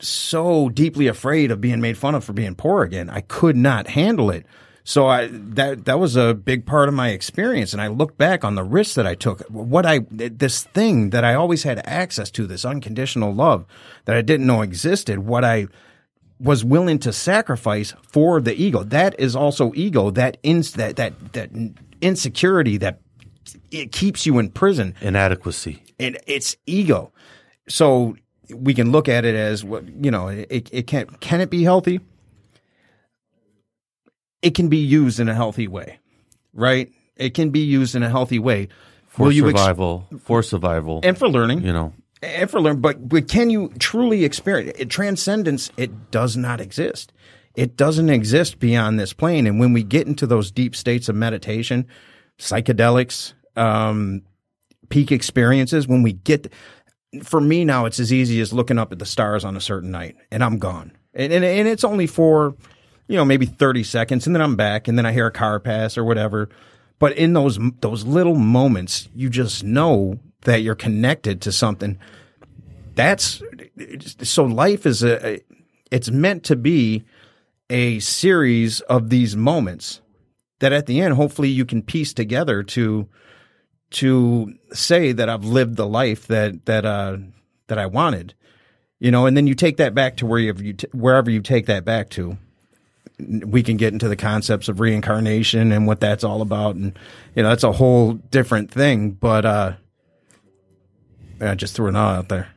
so deeply afraid of being made fun of for being poor again. I could not handle it. So I that that was a big part of my experience, and I look back on the risks that I took. What I this thing that I always had access to, this unconditional love that I didn't know existed. What I was willing to sacrifice for the ego. That is also ego. That ins that that that insecurity that it keeps you in prison, Inadequacy. and it's ego. So we can look at it as what you know. It it can can it be healthy? It can be used in a healthy way, right? It can be used in a healthy way. For ex- survival. for survival. and for learning? you know. and for learn, but, but can you truly experience it? Transcendence, it does not exist. It doesn't exist beyond this plane. And when we get into those deep states of meditation, psychedelics, um, peak experiences, when we get, for me now, it's as easy as looking up at the stars on a certain night and I'm gone. And, and, and it's only for, you know, maybe 30 seconds and then I'm back and then I hear a car pass or whatever. But in those, those little moments, you just know that you're connected to something that's so life is a it's meant to be a series of these moments that at the end hopefully you can piece together to to say that I've lived the life that that uh that I wanted you know and then you take that back to wherever you t- wherever you take that back to we can get into the concepts of reincarnation and what that's all about and you know that's a whole different thing but uh I just threw it all out there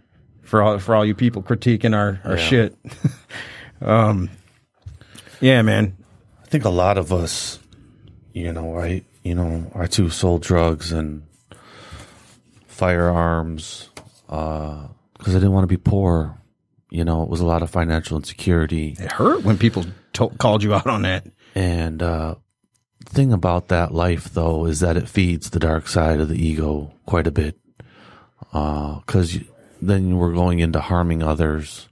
for all for all you people critiquing our our Yeah. shit. um, yeah, man. I think a lot of us, you know, right? You know, our two sold drugs and firearms because I didn't want to be poor. You know, it was a lot of financial insecurity. It hurt when people to- called you out on that. And uh, the thing about that life, though, is that it feeds the dark side of the ego quite a bit. Because then we're going into harming others.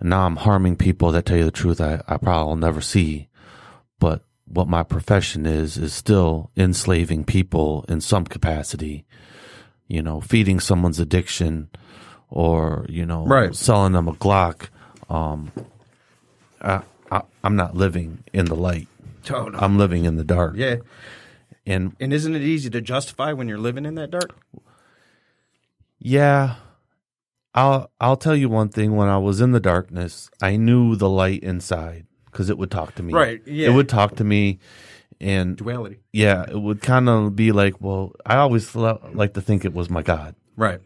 And now I'm harming people that tell you the truth I, I probably will never see. But what my profession is, is still enslaving people in some capacity. You know, feeding someone's addiction or, you know, Right. selling them a Glock. Um, I, I, I'm not living in the light. Oh, no. I'm living in the dark. Yeah. And And isn't it easy to justify when you're living in that dark? yeah, I'll I'll tell you one thing. When I was in the darkness, I knew the light inside because it would talk to me. Right, yeah. It would talk to me, and Duality. yeah, it would kind of be like, well, I always like to think it was my God. Right.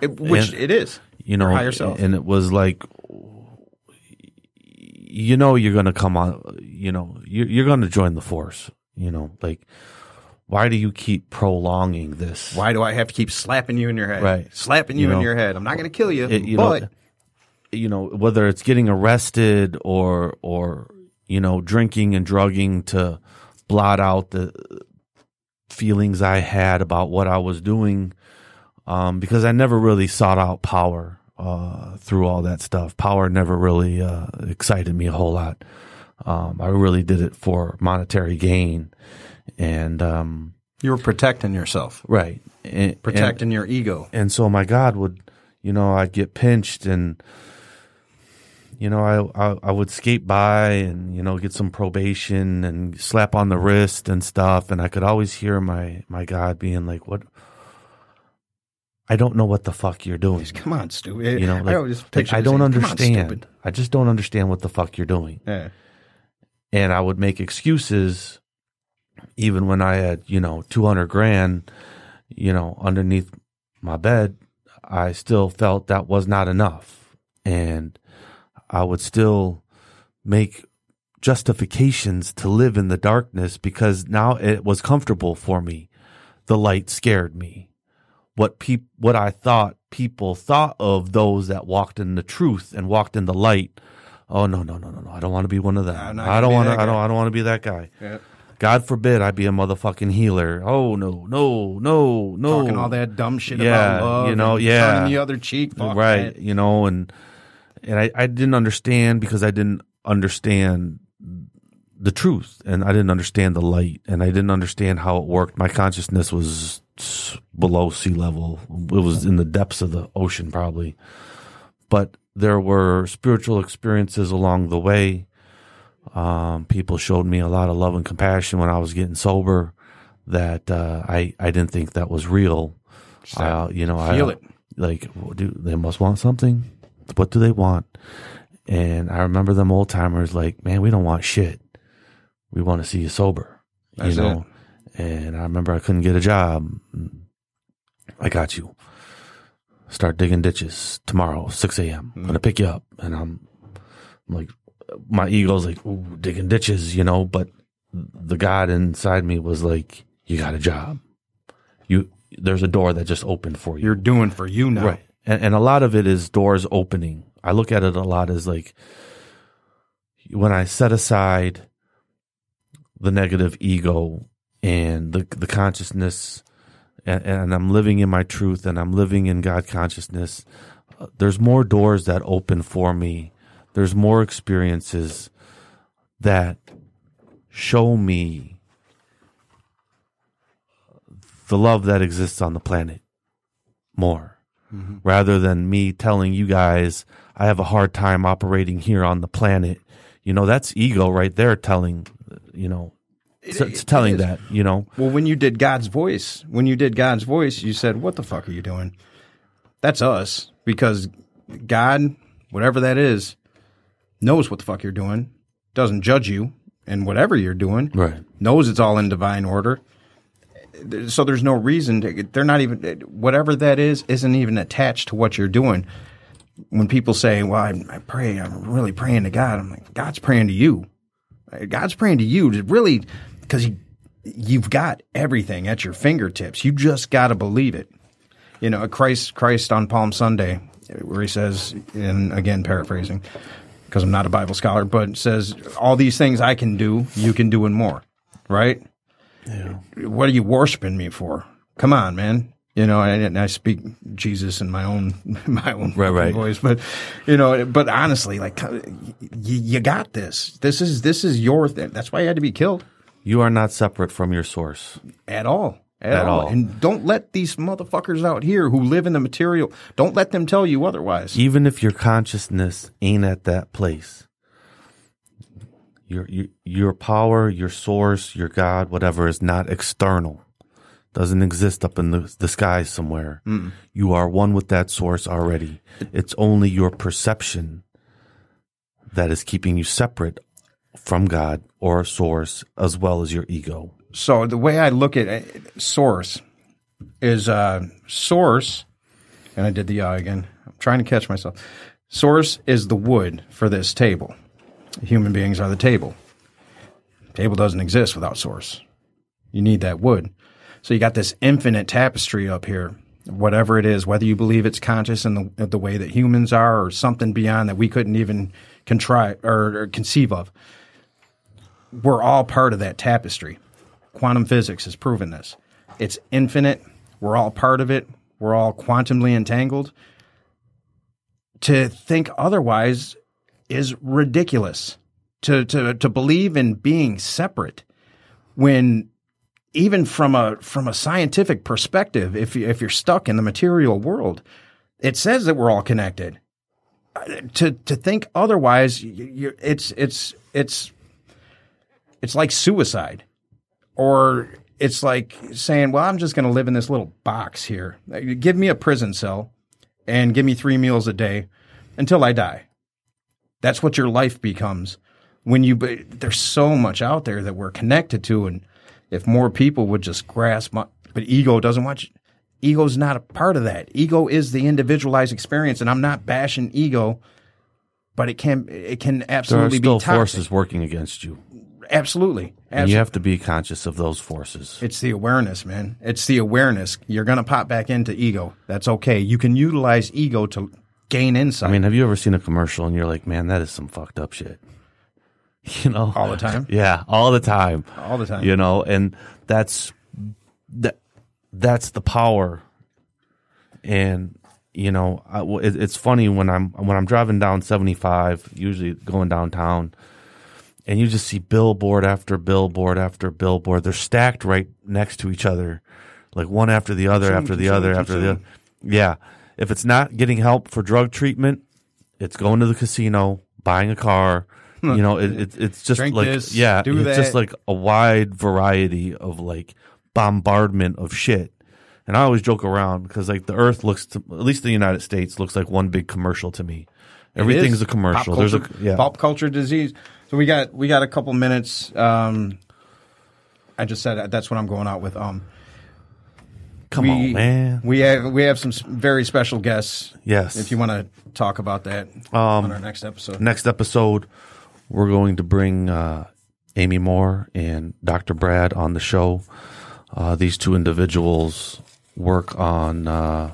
It, which And- it is. you know, higher self. and it was like, you know, you're gonna come on, you know, you're, you're gonna join the force, you know, like, why do you keep prolonging this? Why do I have to keep slapping you in your head? Right. Slapping you, You in your head. I'm not going to kill you, It- you but know, you know, whether it's getting arrested or, or, you know, drinking and drugging to blot out the feelings I had about what I was doing. Um, because I never really sought out power, uh, through all that stuff. Power never really, uh, excited me a whole lot. Um, I really did it for monetary gain. And, um, you were protecting yourself, right. And- and- protecting your ego. and so my God would, you know, I'd get pinched and, you know, I, I I would skate by and you know get some probation and slap on the wrist and stuff, and I could always hear my my God being like, "What? I don't know what the fuck you're doing." Come on, stupid. You know, I like, always like, I don't saying, "Come on, understand. I just don't understand what the fuck you're doing Yeah. and I would make excuses even when I had, you know, 200 grand, you know, underneath my bed, I still felt that was not enough. And I would still make justifications to live in the darkness because now it was comfortable for me. The light scared me. What peop- what I thought people thought of those that walked in the truth and walked in the light. Oh no, no, no, no, no. I don't want to be one of them. I don't want to I don't. I don't want to be that guy. Yeah. God forbid I be a motherfucking healer. Oh no, no, no, no. Talking all that dumb shit Yeah, about love. you know, and yeah. Turning the other cheek. Right that. you know and and I, I didn't understand because i didn't understand the truth and i didn't understand the light and i didn't understand how it worked my consciousness was below sea level. It was in the depths of the ocean probably. But there were spiritual experiences along the way. Um, people showed me a lot of love and compassion when i was getting sober that uh, I, I didn't think that was real. Uh, you know Feel I, it. like do they must want something? What do they want? And i remember them old timers like man we don't want shit. We want to see you sober That's you know and i remember i couldn't get a job. I got you. Start digging ditches tomorrow 6 a.m i'm mm-hmm. gonna pick you up. And i'm, I'm like my ego's like ooh digging ditches you know? But the god inside me was like you got a job. You there's a door that just opened for you. You're doing for you now. Right. And, and a lot of it is doors opening. I look at it a lot as like when I set aside the negative ego and the, the consciousness and, and I'm living in my truth and I'm living in God consciousness, uh, there's more doors that open for me. There's more experiences that show me the love that exists on the planet more rather than me telling you guys I have a hard time operating here on the planet. You know, that's ego right there telling, you know, it's, it's it telling is. that, you know. Well, when you did God's voice, when you did God's voice, you said, "What the fuck are you doing?" That's us because God, whatever that is, knows what the fuck you're doing, doesn't judge you, and whatever you're doing, Right. knows it's all in divine order. So there's no reason to. They're not even whatever that is isn't even attached to what you're doing. When people say, "Well, I, I pray, I'm really praying to God," I'm like, "God's praying to you. God's praying to you to really because you've got everything at your fingertips. You just got to believe it. You know, Christ, Christ on Palm Sunday, where he says, and again paraphrasing, because I'm not a Bible scholar, but says, "All these things I can do, you can do and more." Right? Yeah. What are you worshiping me for? Come on, man. You know, and, and I speak Jesus in my own my own Right, right. voice, but you know, but honestly, like you, you got this. This is this is your thing. That's why you had to be killed You are not separate from your source. at all. At, At all. all. And don't let these motherfuckers out here who live in the material, don't let them tell you otherwise. Even if your consciousness ain't at that place, Your, your your power, your source, your God, whatever is not external. Doesn't exist up in the, the sky somewhere. Hmm. You are one with that source already. It's only your perception that is keeping you separate from God or source as well as your ego. So the way I look at it, source is uh, source, and I did the uh again. I'm trying to catch myself. Source is the wood for this table. Human beings are the table. Table doesn't exist without source. You need that wood. So you got this infinite tapestry up here. Whatever it is, whether you believe it's conscious in the the way that humans are, or something beyond that we couldn't even contrive or, or conceive of, we're all part of that tapestry. Quantum physics has proven this. It's infinite. We're all part of it. We're all quantumly entangled. To think otherwise is ridiculous. To to to believe in being separate when even from a from a scientific perspective, if you, if you're stuck in the material world, it says that we're all connected. Uh, To to think otherwise, you, you, it's it's it's it's like suicide, or it's like saying, "Well, I'm just going to live in this little box here. Give me a prison cell, and give me three meals a day until I die." That's what your life becomes when you. There's so much out there that we're connected to, and if more people would just grasp, my, but ego doesn't want you. Ego's not a part of that. Ego is the individualized experience, and I'm not bashing ego, but it can it can absolutely There are still be toxic. forces working against you. Absolutely, And absolutely. you have to be conscious of those forces. It's the awareness, man. It's the awareness. You're gonna pop back into ego. That's okay. You can utilize ego to gain insight. I mean, have you ever seen a commercial and you're like, man, that is some fucked up shit? You know? all the time, Yeah, all the time. all the time. You know, and that's that that's the power. And you know, I, it, it's funny when I'm when I'm driving down 75, usually going downtown, and you just see billboard after billboard after billboard. They're stacked right next to each other, like one after the other, after the other, after the other. Yeah. If it's not getting help for drug treatment, it's going to the casino, buying a car. You know, it, it, it's just Drink like this, yeah, it's just like a wide variety of like bombardment of shit. And I always joke around because like the Earth looks to at least the United States looks like one big commercial to me. Everything's a commercial. Pop There's a yeah. pop culture disease. So we got we got a couple minutes. Um, I just said that's what I'm going out with. Um, Come we, on, man. We have we have some very special guests. Yes. If you want to talk about that Um, on our next episode. Next episode, we're going to bring uh, Amy Moore and Dr. Brad on the show. Uh, these two individuals work on uh,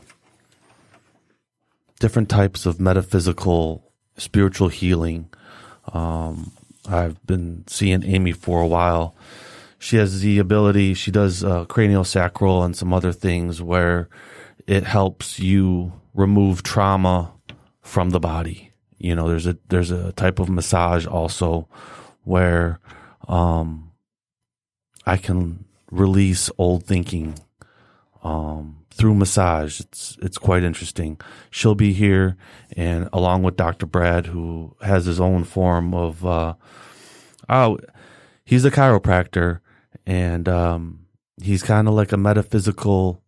different types of metaphysical, spiritual healing. Um, I've been seeing Amy for a while. She has the ability, she does uh, craniosacral and some other things where it helps you remove trauma from the body. You know, there's a there's a type of massage also where um I can release old thinking um through massage. It's it's quite interesting. She'll be here and along with Dr. Brad who has his own form of uh oh he's a chiropractor and um he's kind of like a metaphysical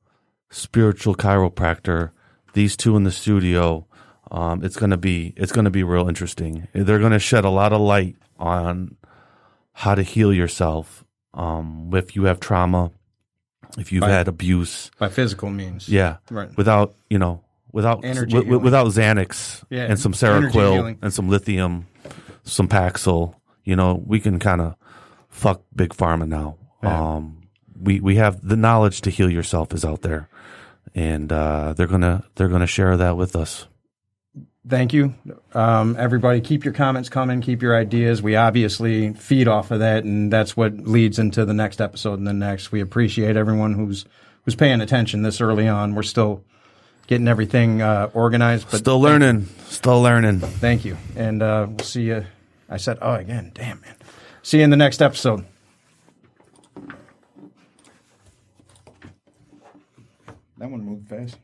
spiritual chiropractor. These two in the studio um, it's gonna be it's gonna be real interesting. They're gonna shed a lot of light on how to heal yourself um, if you have trauma, if you've Right. had abuse, by physical means. yeah, Right. without you know without Energy wi- healing. without Xanax Yeah, and some Seroquel and some lithium, some Paxil. You know, we can kind of fuck big pharma now. Yeah. Um, we we have the knowledge to heal yourself is out there, and uh, they're gonna they're gonna share that with us. Thank you, um, everybody. Keep your comments coming. Keep your ideas. We obviously feed off of that, and that's what leads into the next episode and the next. We appreciate everyone who's who's paying attention this early on. We're still getting everything uh, organized, but Still learning, still learning. Thank you, and uh, we'll see you. I said, oh, again, damn man. See you in the next episode. That one moved fast.